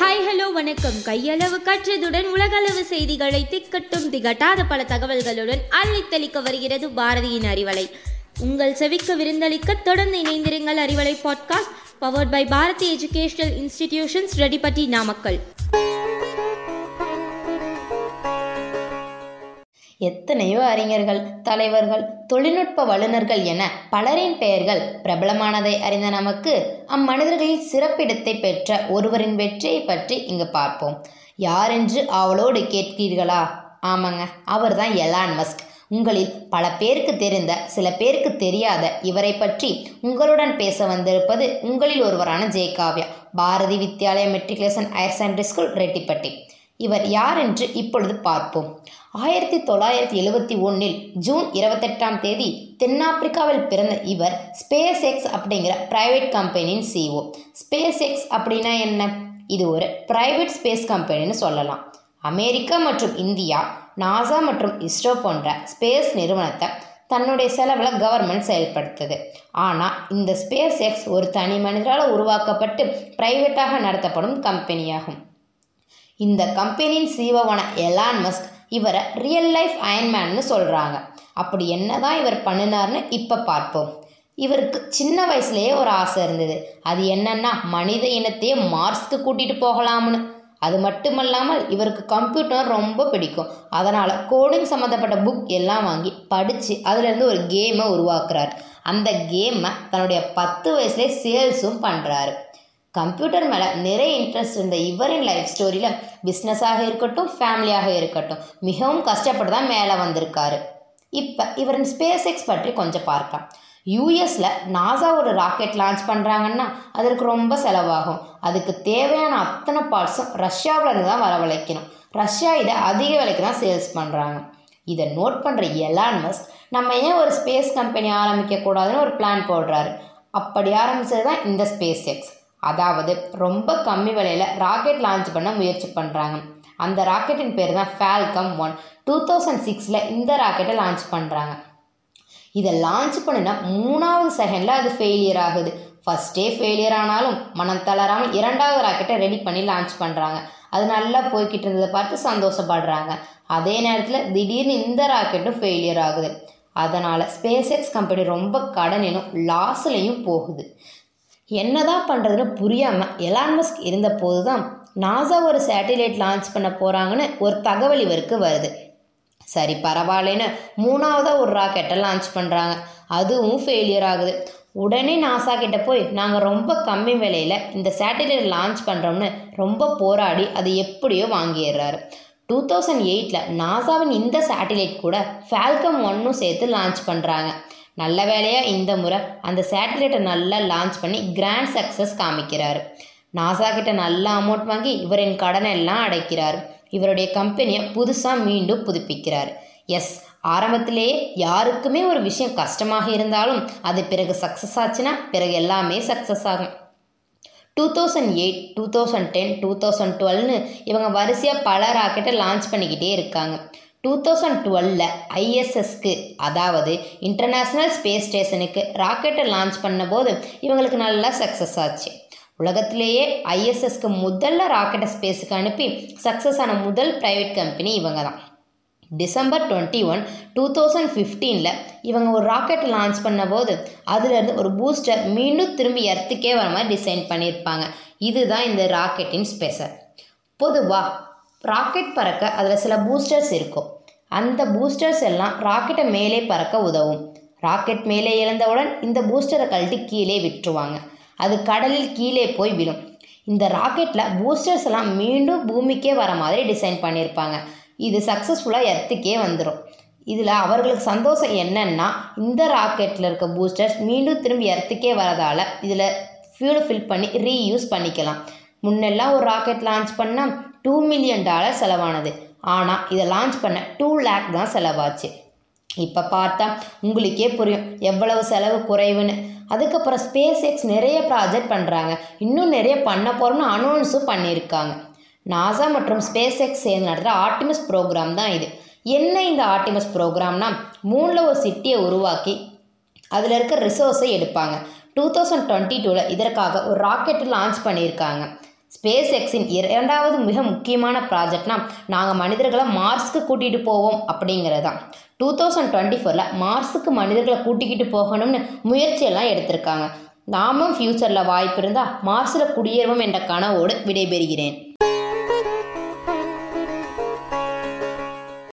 Hi hello வணக்கம். கையளவு கற்றதுடன் உலகளவு செய்திகளை திக்கட்டும் திகட்டாத பல தகவல்களுடன் அள்ளித்தளிக்க வருகிறது பாரதியின் அறிவலை. உங்கள் செவிக்க விருந்தளிக்க தொடர்ந்து இணைந்திருங்கள் Arivalai podcast powered by Bharathi educational institutions Reddipatti Namakkal எத்தனையோ அறிஞர்கள் தலைவர்கள் தொழில்நுட்ப வல்லுநர்கள் என பலரின் பெயர்கள் பிரபலமானதை அறிந்த நமக்கு அம்மனிதர்களில் சிறப்பிடத்தை பெற்ற ஒருவரின் வெற்றியை பற்றி இங்கு பார்ப்போம். யாரென்று அவளோடு கேட்கிறீர்களா? ஆமாங்க அவர்தான் எலான் மஸ்க். உங்களில் பல பேருக்கு தெரிந்த சில பேருக்கு தெரியாத இவரை பற்றி உங்களுடன் பேச வந்திருப்பது உங்களில் ஒருவரான Jayakavya. Bharathi Vidyalaya matriculation higher secondary school Reddipatti. இவர் யார் என்று இப்பொழுது பார்ப்போம். ஆயிரத்தி தொள்ளாயிரத்தி எழுவத்தி ஒன்றில் ஜூன் இருபத்தெட்டாம் தேதி தென்னாப்பிரிக்காவில் பிறந்த இவர் ஸ்பேஸ் எக்ஸ் அப்படிங்கிற பிரைவேட் கம்பெனியின் சிஓ ஸ்பேஸ் எக்ஸ் அப்படின்னா என்ன? இது ஒரு பிரைவேட் ஸ்பேஸ் கம்பெனின்னு சொல்லலாம். அமெரிக்கா மற்றும் இந்தியா நாசா மற்றும் இஸ்ரோ போன்ற ஸ்பேஸ் நிறுவனத்தை தன்னுடைய செலவில் கவர்மெண்ட் செயல்படுத்துது. ஆனால் இந்த ஸ்பேஸ் எக்ஸ் ஒரு தனி மனிதரால் உருவாக்கப்பட்டு பிரைவேட்டாக நடத்தப்படும் கம்பெனியாகும் இந்த கம்பெனியின் சீவவன எலான் மஸ்க் இவரை ரியல் லைஃப் அயன்மேன்னு சொல்கிறாங்க அப்படி என்ன தான் இவர் பண்ணினார்னு இப்போ பார்ப்போம். இவருக்கு சின்ன வயசுலேயே ஒரு ஆசை இருந்தது. அது என்னன்னா மனித இனத்தையே மார்ஸ்க்கு கூட்டிகிட்டு போகலாம்னு. அது மட்டுமல்லாமல் இவருக்கு கம்ப்யூட்டர் ரொம்ப பிடிக்கும். அதனால் கோடிங் சம்மந்தப்பட்ட புக் எல்லாம் வாங்கி படித்து அதுலேருந்து ஒரு கேமை உருவாக்குறார். அந்த கேமை தன்னுடைய பத்து வயசுலேயே சேல்ஸும் பண்ணுறாரு கம்ப்யூட்டர் மேலே நிறைய இன்ட்ரெஸ்ட் இருந்த இவரின் லைஃப் ஸ்டோரியில் பிஸ்னஸாக இருக்கட்டும் ஃபேமிலியாக இருக்கட்டும் மிகவும் கஷ்டப்பட்டு தான் மேலே வந்திருக்காரு. இப்போ இவரின் ஸ்பேஸ் எக்ஸ் பற்றி கொஞ்சம் பார்க்கலாம். யூஎஸில் நாசா ஒரு ராக்கெட் லான்ச் பண்ணுறாங்கன்னா அதற்கு ரொம்ப செலவாகும். அதுக்கு தேவையான அத்தனை பார்ட்ஸும் ரஷ்யாவிலேருந்து தான் வரவழைக்கணும். ரஷ்யா இதை அதிக விலைக்கு தான் சேல்ஸ் பண்ணுறாங்க இதை நோட் பண்ணுற எலான் மஸ்க் நம்ம ஏன் ஒரு ஸ்பேஸ் கம்பெனி ஆரம்பிக்கக்கூடாதுன்னு ஒரு பிளான் போடுறாரு. அப்படி ஆரம்பித்தது தான் இந்த ஸ்பேஸ் எக்ஸ் அதாவது ரொம்ப கம்மி விலையில் ராக்கெட் லான்ச் பண்ண முயற்சி பண்ணுறாங்க அந்த ராக்கெட்டின் பேர் தான் ஃபால்கம் ஒன் டூ தௌசண்ட் சிக்ஸில் இந்த ராக்கெட்டை லான்ச் பண்ணுறாங்க இதை லான்ச் பண்ணினா மூணாவது செகண்டில் அது ஃபெயிலியர் ஆகுது. ஃபஸ்ட்டே ஃபெயிலியர் ஆனாலும் மனம் தளராமல் இரண்டாவது ராக்கெட்டை ரெடி பண்ணி லான்ச் பண்ணுறாங்க அது நல்லா போய்கிட்டு இருந்ததை பார்த்து சந்தோஷப்படுறாங்க. அதே நேரத்தில் திடீர்னு இந்த ராக்கெட்டும் ஃபெயிலியர் ஆகுது. அதனால் ஸ்பேஸ் எக்ஸ் கம்பெனி ரொம்ப கடனிலும் லாஸ்லேயும் போகுது. என்னதான் பண்ணுறதுன்னு புரியாமல் எலான்மஸ்க் இருந்தபோது தான் நாசா ஒரு சேட்டிலைட் லான்ச் பண்ண போகிறாங்கன்னு ஒரு தகவல் இவருக்கு வருது. சரி பரவாயில்லன்னு மூணாவதாக ஒரு ராக்கெட்டை லான்ச் பண்ணுறாங்க அதுவும் ஃபெயிலியர் ஆகுது. உடனே நாசா கிட்ட போய் நாங்கள் ரொம்ப கம்மி விலையில் இந்த சேட்டிலைட் லான்ச் பண்ணுறோம்னு ரொம்ப போராடி அது எப்படியோ வாங்கிடுறாரு. டூ தௌசண்ட் எயிட்டில் நாசாவின் இந்த சேட்டிலைட் கூட ஃபால்கம் ஒன்னும் சேர்த்து லான்ச் பண்ணுறாங்க நல்ல வேலையாக இந்த முறை அந்த சேட்டிலைட்டை நல்லா லான்ச் பண்ணி கிராண்ட் சக்ஸஸ் காமிக்கிறார். நாசா கிட்ட நல்ல அமௌண்ட் வாங்கி இவரின் கடனை எல்லாம் அடைக்கிறார். இவருடைய கம்பெனியை புதுசாக மீண்டும் புதுப்பிக்கிறார். எஸ் ஆரம்பத்திலேயே யாருக்குமே ஒரு விஷயம் கஷ்டமாக இருந்தாலும் அது பிறகு சக்ஸஸ் ஆச்சுன்னா பிறகு எல்லாமே சக்ஸஸ் ஆகும். Two thousand eight two thousand ten two thousand டுவெல்னு இவங்க வரிசையாக பல ராக்கெட்டை லான்ச் பண்ணிக்கிட்டே இருக்காங்க. டூ தௌசண்ட் டுவெலில் ஐஎஸ்எஸ்க்கு அதாவது இன்டர்நேஷ்னல் ஸ்பேஸ் ஸ்டேஷனுக்கு ராக்கெட்டை லான்ச் பண்ணபோது இவங்களுக்கு நல்லா சக்ஸஸ் ஆச்சு. உலகத்திலேயே ஐஎஸ்எஸ்க்கு முதல்ல ராக்கெட்டை ஸ்பேஸுக்கு அனுப்பி சக்ஸஸ் ஆன முதல் ப்ரைவேட் கம்பெனி இவங்க தான். December twenty one two thousand ஃபிஃப்டீனில் இவங்க ஒரு ராக்கெட் லான்ச் பண்ணபோது அதுலேருந்து ஒரு பூஸ்டர் மீண்டும் திரும்பி எர்த்துக்கே வர மாதிரி டிசைன் பண்ணியிருப்பாங்க. இதுதான் இந்த ராக்கெட்டின் ஸ்பெஷல் பொதுவாக ராக்கெட் பறக்க அதில் சில பூஸ்டர்ஸ் இருக்கும். அந்த பூஸ்டர்ஸ் எல்லாம் ராக்கெட்டை மேலே பறக்க உதவும். ராக்கெட் மேலே இழந்தவுடன் இந்த பூஸ்டரை கழட்டி கீழே விட்டுருவாங்க. அது கடலில் கீழே போய் விழும். இந்த ராக்கெட்டில் பூஸ்டர்ஸ் எல்லாம் மீண்டும் பூமிக்கே வர மாதிரி டிசைன் பண்ணியிருப்பாங்க. இது சக்ஸஸ்ஃபுல்லாக எர்த்துக்கே வந்துடும் இதில் அவர்களுக்கு சந்தோஷம் என்னன்னா இந்த ராக்கெட்டில் இருக்க பூஸ்டர்ஸ் மீண்டும் திரும்பி எர்த்துக்கே வரதால் இதில் ஃபியூல் ஃபில் பண்ணி ரீயூஸ் பண்ணிக்கலாம். முன்னெல்லாம் ஒரு ராக்கெட் லான்ச் பண்ணால் டூ மில்லியன் டாலர் செலவானது. ஆனால் இதை லான்ச் பண்ண டூ லேக் தான் செலவாச்சு. இப்போ பார்த்தா உங்களுக்கே புரியும் எவ்வளவு செலவு குறைவுன்னு. அதுக்கப்புறம் ஸ்பேஸ் எக்ஸ் நிறைய ப்ராஜெக்ட் பண்ணுறாங்க இன்னும் நிறைய பண்ண போகிறோம்னு அனௌன்ஸும் பண்ணியிருக்காங்க. நாசா மற்றும் ஸ்பேஸ் எக்ஸ் சேர்ந்து நடத்துகிற ஆர்டிமஸ் ப்ரோக்ராம் தான் இது. என்ன இந்த ஆர்டிமஸ் ப்ரோக்ராம்னா மூணில் ஒரு சிட்டியை உருவாக்கி அதில் இருக்க ரிசோர்ஸை எடுப்பாங்க. டூ தௌசண்ட் டுவெண்ட்டி டூவில் இதற்காக ஒரு ராக்கெட்டு லான்ச் பண்ணியிருக்காங்க. ஸ்பேஸ் எக்ஸின் இரண்டாவது மிக முக்கியமான ப்ராஜெக்ட்னா நாங்கள் மனிதர்களை மார்ஸ்க்கு கூட்டிகிட்டு போவோம் அப்படிங்கிறது. தான் டூ தௌசண்ட் டுவெண்ட்டி ஃபோரில் மார்ஸுக்கு மனிதர்களை கூட்டிக்கிட்டு போகணும்னு முயற்சியெல்லாம் எடுத்திருக்காங்க. நாமும் ஃப்யூச்சரில் வாய்ப்பு இருந்தால் மார்ஸில் குடியேறுவோம் என்ற கனவோடு விடைபெறுகிறேன்.